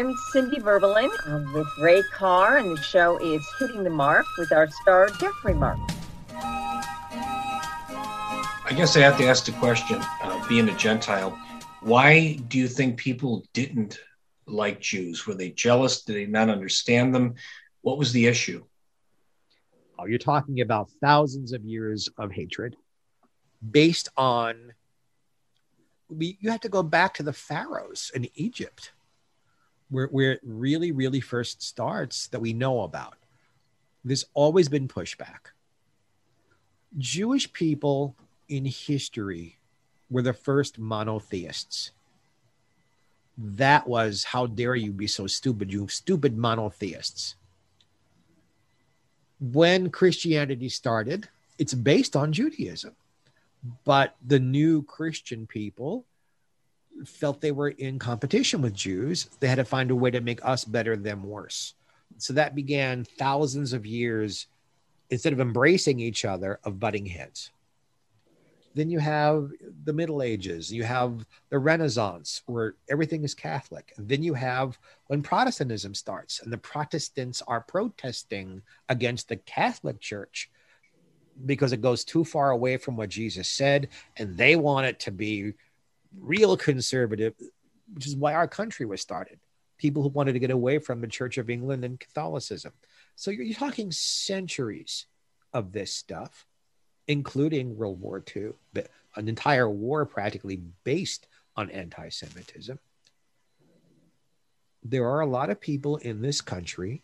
I'm Cindy Verbalin I'm with Ray Carr, and the show is Hitting the Mark with our star, Jeffrey Mark. I guess I have to ask the question, uh, being a Gentile, why do you think people didn't like Jews? Were they jealous? Did they not understand them? What was the issue? Oh, you're talking about thousands of years of hatred based on we, you have to go back to the pharaohs in Egypt, where, where it really, really first starts that we know about. There's always been pushback. Jewish people in history were the first monotheists. That was, how dare you be so stupid, you stupid monotheists. When Christianity started, it's based on Judaism but the new Christian people felt they were in competition with Jews. They had to find a way to make us better, them worse. So that began thousands of years, instead of embracing each other, of butting heads. Then you have the Middle Ages, you have the Renaissance, where everything is Catholic. And then you have when Protestantism starts, and the Protestants are protesting against the Catholic Church because it goes too far away from what Jesus said, and they want it to be real conservative, which is why our country was started. People who wanted to get away from the Church of England and Catholicism. So you're, you're talking centuries of this stuff, including World War II, an entire war practically based on anti Semitism. There are a lot of people in this country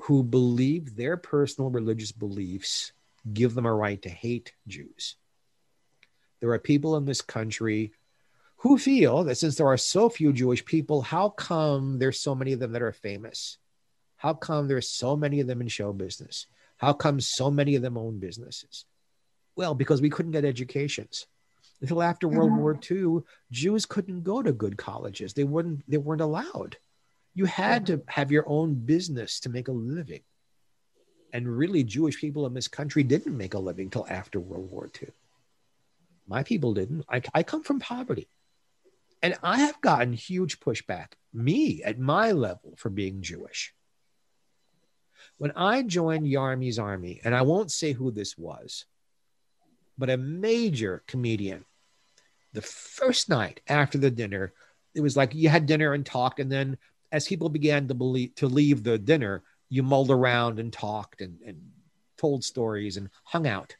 who believe their personal religious beliefs give them a right to hate Jews. There are people in this country who feel that since there are so few Jewish people, how come there's so many of them that are famous? How come there's so many of them in show business? How come so many of them own businesses? Well, because we couldn't get educations. Until after World mm-hmm. War II, Jews couldn't go to good colleges. They wouldn't they weren't allowed. You had to have your own business to make a living. And really, Jewish people in this country didn't make a living till after World War II. My people didn't. I, I come from poverty. And I have gotten huge pushback, me at my level, for being Jewish. When I joined Yarmy's army, and I won't say who this was, but a major comedian, the first night after the dinner, it was like you had dinner and talked, and then as people began to believe to leave the dinner, you mulled around and talked and, and told stories and hung out.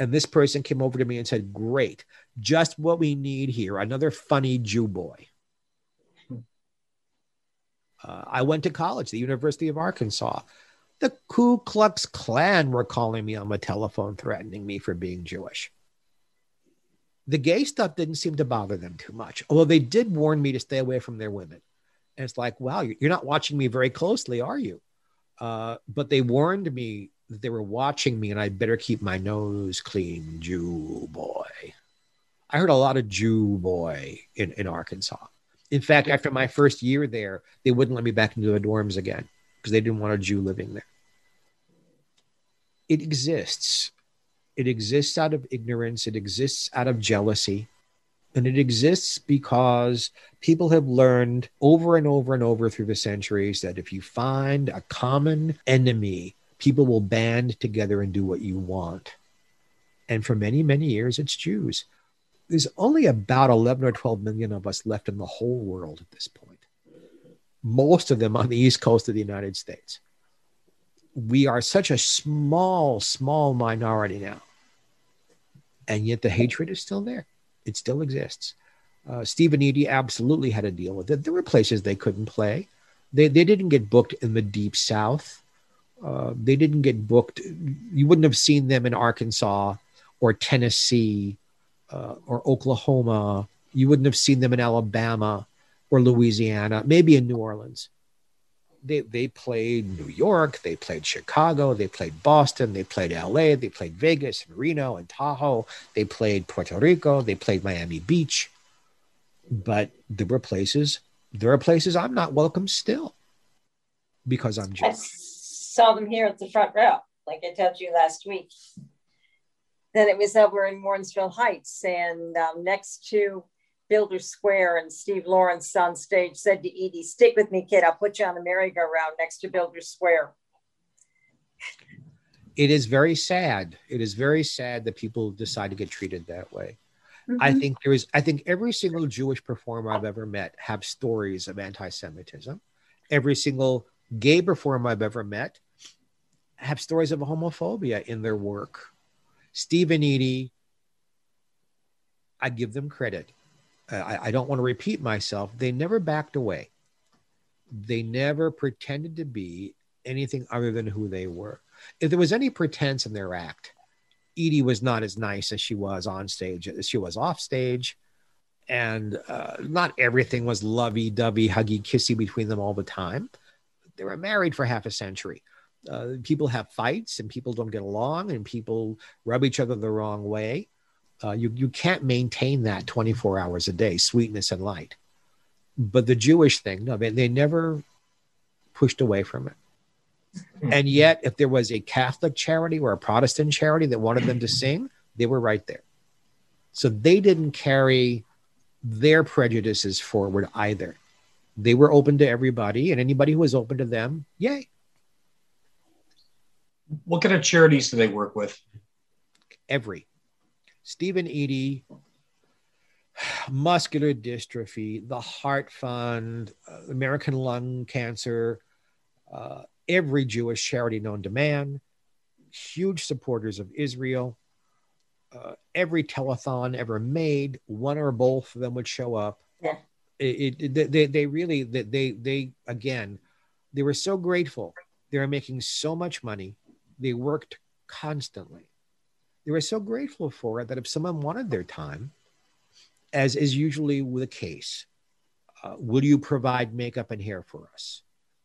And this person came over to me and said, Great, just what we need here another funny Jew boy. Uh, I went to college, the University of Arkansas. The Ku Klux Klan were calling me on the telephone, threatening me for being Jewish. The gay stuff didn't seem to bother them too much, although they did warn me to stay away from their women. And it's like, wow, you're not watching me very closely, are you? Uh, but they warned me that they were watching me and I better keep my nose clean, Jew boy. I heard a lot of Jew boy in, in Arkansas. In fact, after my first year there, they wouldn't let me back into the dorms again because they didn't want a Jew living there. It exists. It exists out of ignorance. It exists out of jealousy. And it exists because people have learned over and over and over through the centuries that if you find a common enemy, people will band together and do what you want. And for many, many years, it's Jews. There's only about 11 or 12 million of us left in the whole world at this point, most of them on the East Coast of the United States. We are such a small, small minority now. And yet the hatred is still there it still exists. Uh, Steve and Eydie absolutely had to deal with it. There were places they couldn't play. They, they didn't get booked in the deep south. Uh, they didn't get booked. You wouldn't have seen them in Arkansas or Tennessee uh, or Oklahoma. You wouldn't have seen them in Alabama or Louisiana, maybe in New Orleans they they played New York, they played Chicago, they played Boston, they played LA, they played Vegas and Reno and Tahoe, they played Puerto Rico, they played Miami Beach. But there were places, there are places I'm not welcome still because I'm Jewish. Saw them here at the front row, like I told you last week. Then it was over in Warrensville Heights and um, next to Builder Square, and Steve Lawrence on stage said to Eydie, "Stick with me, kid. I'll put you on the merry-go-round next to Builder Square." It is very sad. It is very sad that people decide to get treated that way. Mm-hmm. I think there is. I think every single Jewish performer I've ever met have stories of anti-Semitism. Every single gay performer I've ever met have stories of homophobia in their work. And Eydie, I give them credit. I, I don't want to repeat myself. They never backed away. They never pretended to be anything other than who they were. If there was any pretense in their act, Eydie was not as nice as she was on stage as she was off stage. And uh, not everything was lovey dovey, huggy kissy between them all the time. They were married for half a century. Uh, people have fights and people don't get along and people rub each other the wrong way. Uh, you, you can't maintain that 24 hours a day, sweetness and light. But the Jewish thing, no, they, they never pushed away from it. Hmm. And yet, if there was a Catholic charity or a Protestant charity that wanted them to sing, they were right there. So they didn't carry their prejudices forward either. They were open to everybody, and anybody who was open to them, yay. What kind of charities do they work with? Every. Steve and Eydie, muscular dystrophy, the Heart Fund, uh, American Lung Cancer, uh, every Jewish charity known to man, huge supporters of Israel. Uh, every telethon ever made, one or both of them would show up. Yeah. It, they, they really, they, they, again, they were so grateful. They were making so much money. They worked constantly. They were so grateful for it that if someone wanted their time, as is usually the case, uh, will you provide makeup and hair for us?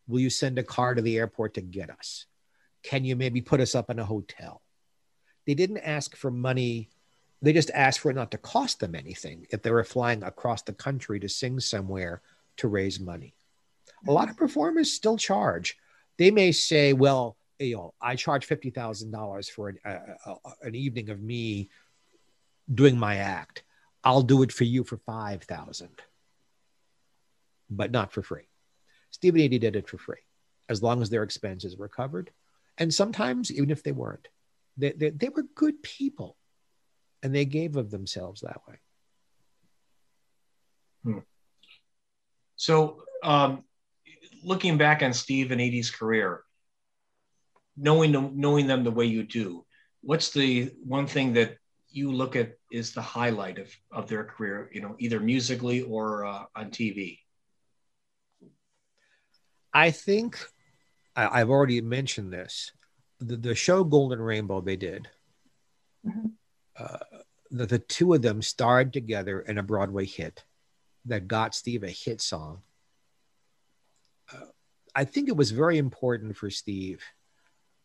Will you send a car to the airport to get us? Can you maybe put us up in a hotel? They didn't ask for money. They just asked for it not to cost them anything if they were flying across the country to sing somewhere to raise money. A lot of performers still charge. They may say, well, you know, I charge $50,000 for an, an evening of me doing my act. I'll do it for you for 5,000, but not for free. Steve and Eydie did it for free, as long as their expenses were covered. And sometimes, even if they weren't, they, they, they were good people and they gave of themselves that way. Hmm. So, um, looking back on Steve and Eydie's career, knowing them, knowing them the way you do, what's the one thing that you look at is the highlight of, of their career, you know, either musically or uh, on TV? I think I, have already mentioned this. The, the, show Golden Rainbow they did, mm-hmm. uh, the, the two of them starred together in a Broadway hit that got Steve a hit song. Uh, I think it was very important for Steve.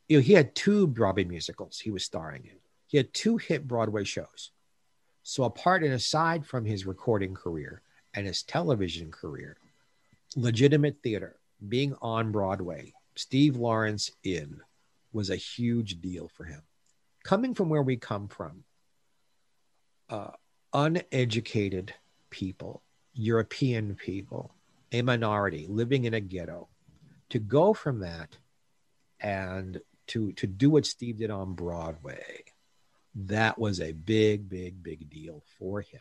You know, he had two Broadway musicals he was starring in. He had two hit Broadway shows. So apart and aside from his recording career and his television career, legitimate theater being on Broadway, Steve Lawrence in was a huge deal for him. Coming from where we come from, uh, uneducated people, European people, a minority living in a ghetto, to go from that and to to do what Steve did on Broadway, that was a big, big, big deal for him.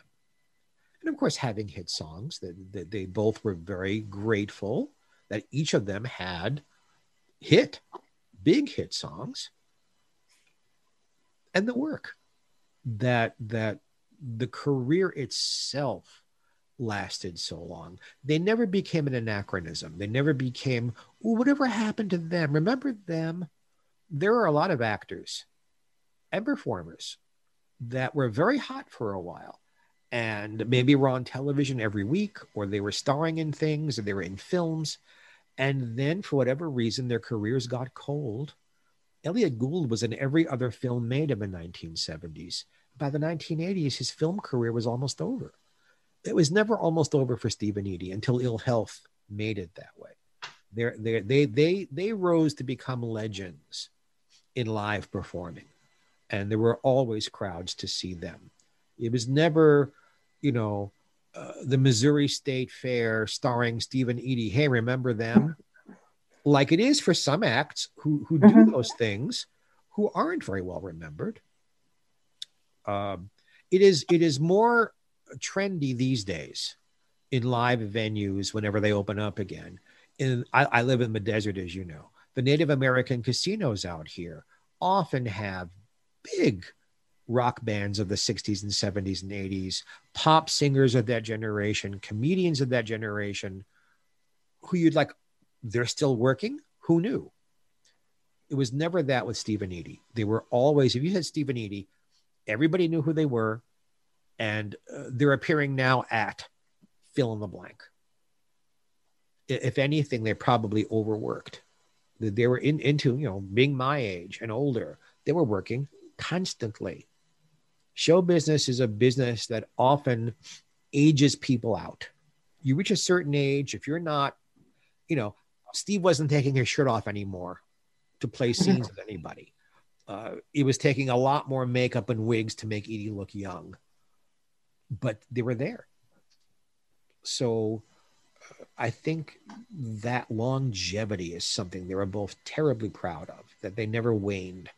And of course, having hit songs that, that they both were very grateful that each of them had hit big hit songs and the work that that the career itself lasted so long. They never became an anachronism. They never became, whatever happened to them? Remember them? There are a lot of actors and performers that were very hot for a while and maybe were on television every week or they were starring in things or they were in films and then, for whatever reason, their careers got cold. Elliott Gould was in every other film made in the 1970s. By the 1980s, his film career was almost over. It was never almost over for Steve and Eydie until ill health made it that way. They're, they're, they they they rose to become legends in live performing, and there were always crowds to see them. It was never, you know, uh, the Missouri State Fair starring and Eydie. Hey, remember them? like it is for some acts who who do Mhm. those things who aren't very well remembered. Um, it is it is more trendy these days in live venues whenever they open up again. In I, I live in the desert, as you know. The Native American casinos out here often have big rock bands of the 60s and 70s and 80s, pop singers of that generation, comedians of that generation, who you'd like, they're still working. Who knew? It was never that with and Eydie. They were always, if you Steve and Eydie, everybody knew who they were, and uh, they're appearing now at fill in the blank. If anything, they're probably overworked. They- They were in, into, you know, being my age and older, they were working constantly. Show business is a business that often ages people out. You reach a certain age, if you're not, you know, Steve wasn't taking his shirt off anymore to play scenes with anybody. Uh, he was taking a lot more makeup and wigs to make Eydie look young, but they were there. So uh, I think that longevity is something they were both terribly proud of, that they never waned.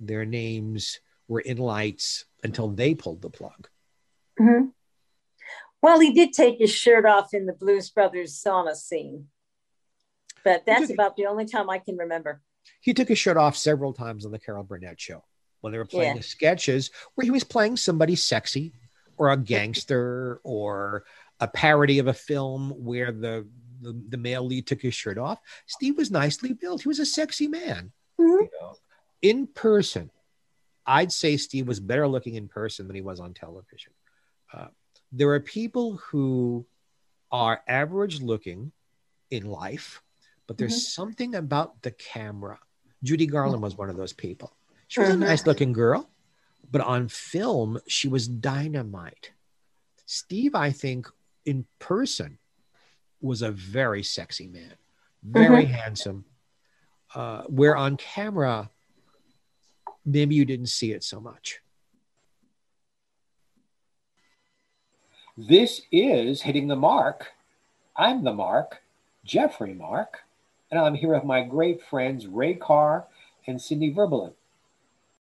Their names were in lights until they pulled the plug. Mhm. Well, he did take his shirt off in the Blues Brothers sauna scene, but that's about the only time I can remember. He took his shirt off several times on the Carol Burnett show when they were playing Yeah. the sketches where he was playing somebody sexy or a gangster or a parody of a film where the, the, the male lead took his shirt off. Steve was nicely built. He was a sexy man. Mhm. You know, in person, I'd say Steve was better looking in person than he was on television. Uh, there are people who are average looking in life, but there's something about the camera. Judy Garland was one of those people. She was a Mhm. nice looking girl, but on film, she was dynamite. Steve, I think, in person, was a very sexy man, very handsome. Uh, where on camera, maybe you didn't see it so much. This is Hitting the Mark. I'm the Mark, Jeffrey Mark, and I'm here with my great friends Ray Carr and Cindy Verbalin.